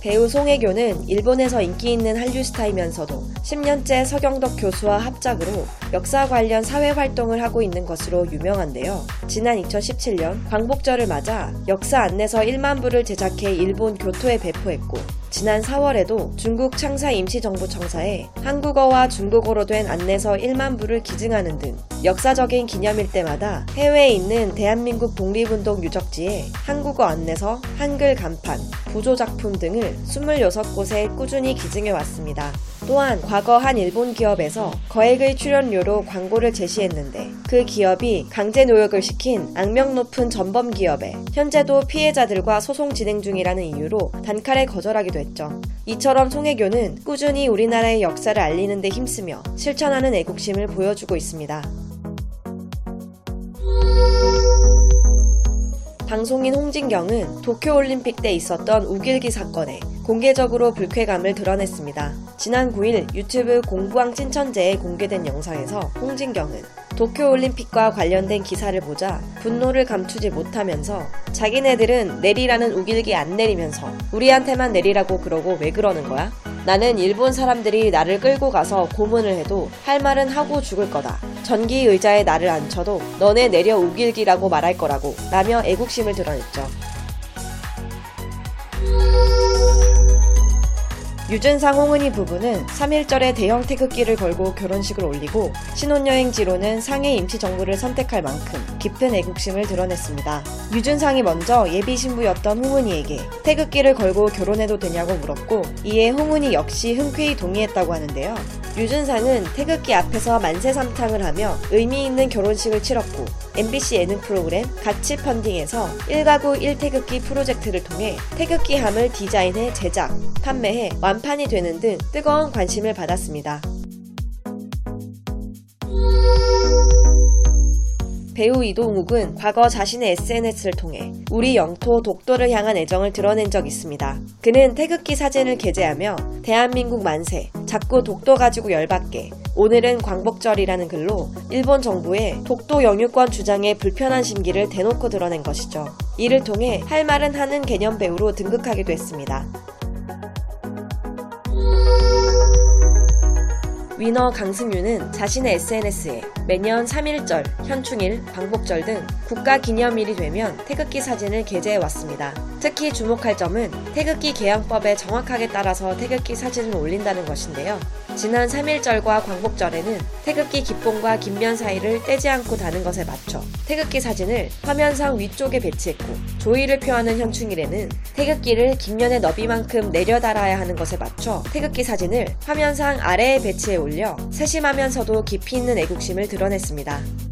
배우 송혜교는 일본에서 인기 있는 한류 스타이면서도 10년째 서경덕 교수와 합작으로 역사 관련 사회 활동을 하고 있는 것으로 유명한데요. 지난 2017년 광복절을 맞아 역사 안내서 1만 부를 제작해 일본 교토에 배포했고 지난 4월에도 중국 창사 임시정부청사에 한국어와 중국어로 된 안내서 1만 부를 기증하는 등 역사적인 기념일 때마다 해외에 있는 대한민국 독립운동 유적지에 한국어 안내서, 한글 간판, 부조작품 등을 26곳에 꾸준히 기증해 왔습니다. 또한 과거 한 일본 기업에서 거액의 출연료로 광고를 제시했는데 그 기업이 강제 노역을 시킨 악명 높은 전범 기업에 현재도 피해자들과 소송 진행 중이라는 이유로 단칼에 거절하기도 했죠. 이처럼 송혜교는 꾸준히 우리나라의 역사를 알리는 데 힘쓰며 실천하는 애국심을 보여주고 있습니다. 방송인 홍진경은 도쿄올림픽 때 있었던 우길기 사건에 공개적으로 불쾌감을 드러냈습니다. 지난 9일 유튜브 공부왕 찐천재에 공개된 영상에서 홍진경은 도쿄올림픽과 관련된 기사를 보자 분노를 감추지 못하면서 자기네들은 내리라는 우길기 안 내리면서 우리한테만 내리라고 그러고 왜 그러는 거야? 나는 일본 사람들이 나를 끌고 가서 고문을 해도 할 말은 하고 죽을 거다. 전기 의자에 나를 앉혀도 너네 내려 우길기라고 말할 거라고 라며 애국심을 드러냈죠. 유준상 홍은희 부부는 3일절에 대형 태극기를 걸고 결혼식을 올리고 신혼여행지로는 상해 임시정부를 선택할 만큼 깊은 애국심을 드러냈습니다. 유준상이 먼저 예비 신부였던 홍은희에게 태극기를 걸고 결혼해도 되냐고 물었고 이에 홍은희 역시 흔쾌히 동의했다고 하는데요. 유준상은 태극기 앞에서 만세삼창을 하며 의미 있는 결혼식을 치렀고 MBC 예능 프로그램 가치 펀딩에서 1가구 1태극기 프로젝트를 통해 태극기함을 디자인해 제작, 판매해 완판이 되는 등 뜨거운 관심을 받았습니다. 배우 이동욱은 과거 자신의 SNS를 통해 우리 영토 독도를 향한 애정을 드러낸 적 있습니다. 그는 태극기 사진을 게재하며 대한민국 만세, 자꾸 독도 가지고 열받게, 오늘은 광복절이라는 글로 일본 정부의 독도 영유권 주장에 불편한 심기를 대놓고 드러낸 것이죠. 이를 통해 할 말은 하는 개념 배우로 등극하기도 했습니다. 위너 강승유는 자신의 SNS에 매년 3.1절, 현충일, 광복절 등 국가 기념일이 되면 태극기 사진을 게재해 왔습니다. 특히 주목할 점은 태극기 개항법에 정확하게 따라서 태극기 사진을 올린다는 것인데요. 지난 3.1절과 광복절에는 태극기 깃봉과 깃면 사이를 떼지 않고 다는 것에 맞춰 태극기 사진을 화면상 위쪽에 배치했고 조의를 표하는 현충일에는 태극기를 깃면의 너비만큼 내려 달아야 하는 것에 맞춰 태극기 사진을 화면상 아래에 배치해 올려 세심하면서도 깊이 있는 애국심을 드러냈습니다.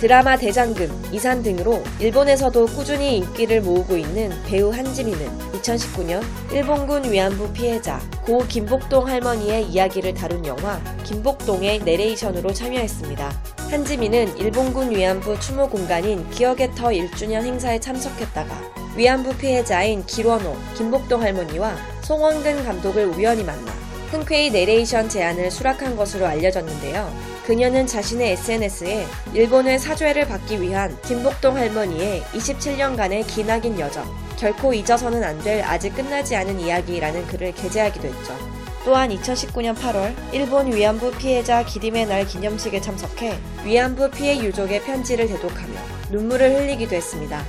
드라마 대장금, 이산 등으로 일본에서도 꾸준히 인기를 모으고 있는 배우 한지민은 2019년 일본군 위안부 피해자 고 김복동 할머니의 이야기를 다룬 영화 김복동의 내레이션으로 참여했습니다. 한지민은 일본군 위안부 추모 공간인 기억의 터 1주년 행사에 참석했다가 위안부 피해자인 길원호, 김복동 할머니와 송원근 감독을 우연히 만나 흔쾌히 내레이션 제안을 수락한 것으로 알려졌는데요. 그녀는 자신의 SNS에 일본의 사죄를 받기 위한 김복동 할머니의 27년간의 기나긴 여정, 결코 잊어서는 안 될 아직 끝나지 않은 이야기라는 글을 게재하기도 했죠. 또한 2019년 8월 일본 위안부 피해자 기림의 날 기념식에 참석해 위안부 피해 유족의 편지를 대독하며 눈물을 흘리기도 했습니다.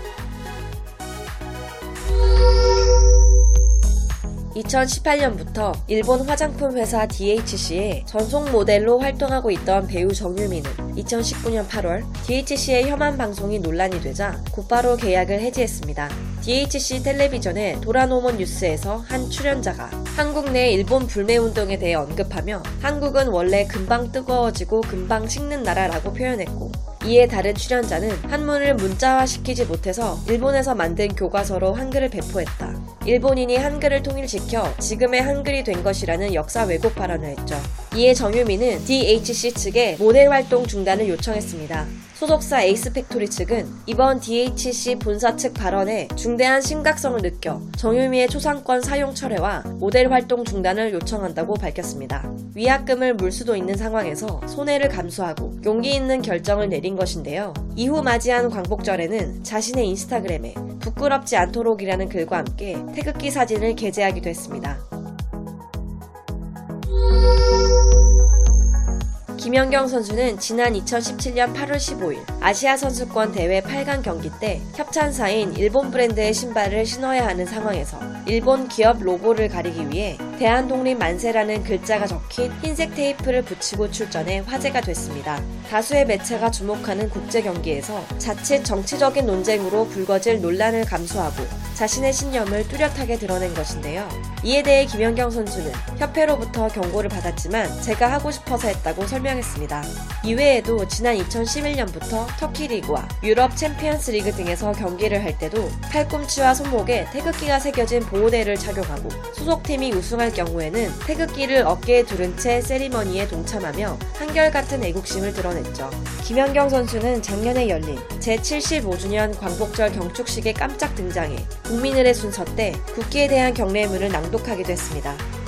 2018년부터 일본 화장품 회사 DHC의 전속 모델로 활동하고 있던 배우 정유미는 2019년 8월 DHC의 혐한 방송이 논란이 되자 곧바로 계약을 해지했습니다. DHC 텔레비전의 도라노몬 뉴스에서 한 출연자가 한국 내 일본 불매운동에 대해 언급하며 한국은 원래 금방 뜨거워지고 금방 식는 나라라고 표현했고 이에 다른 출연자는 한문을 문자화시키지 못해서 일본에서 만든 교과서로 한글을 배포했다. 일본인이 한글을 통일시켜 지금의 한글이 된 것이라는 역사 왜곡 발언을 했죠. 이에 정유미는 DHC 측에 모델 활동 중단을 요청했습니다. 소속사 에이스팩토리 측은 이번 DHC 본사 측 발언에 중대한 심각성을 느껴 정유미의 초상권 사용 철회와 모델 활동 중단을 요청한다고 밝혔습니다. 위약금을 물 수도 있는 상황에서 손해를 감수하고 용기 있는 결정을 내린 것인데요. 이후 맞이한 광복절에는 자신의 인스타그램에 부끄럽지 않도록이라는 글과 함께 태극기 사진을 게재하기도 했습니다. 김연경 선수는 지난 2017년 8월 15일 아시아 선수권 대회 8강 경기 때 협찬사인 일본 브랜드의 신발을 신어야 하는 상황에서 일본 기업 로고를 가리기 위해 대한독립 만세라는 글자가 적힌 흰색 테이프를 붙이고 출전해 화제가 됐습니다. 다수의 매체가 주목하는 국제 경기에서 자칫 정치적인 논쟁으로 불거질 논란을 감수하고 자신의 신념을 뚜렷하게 드러낸 것인데요. 이에 대해 김연경 선수는 협회로부터 경고를 받았지만 제가 하고 싶어서 했다고 설명했습니다. 이외에도 지난 2011년부터 터키 리그와 유럽 챔피언스 리그 등에서 경기를 할 때도 팔꿈치와 손목에 태극기가 새겨진 보호대를 착용하고 소속팀이 우승할 경우에는 태극기를 어깨에 두른 채 세리머니에 동참하며 한결같은 애국심을 드러냈죠. 김연경 선수는 작년에 열린 제75주년 광복절 경축식에 깜짝 등장해 국민을의 순서 때 국기에 대한 경례문을 낭독하기도 했습니다.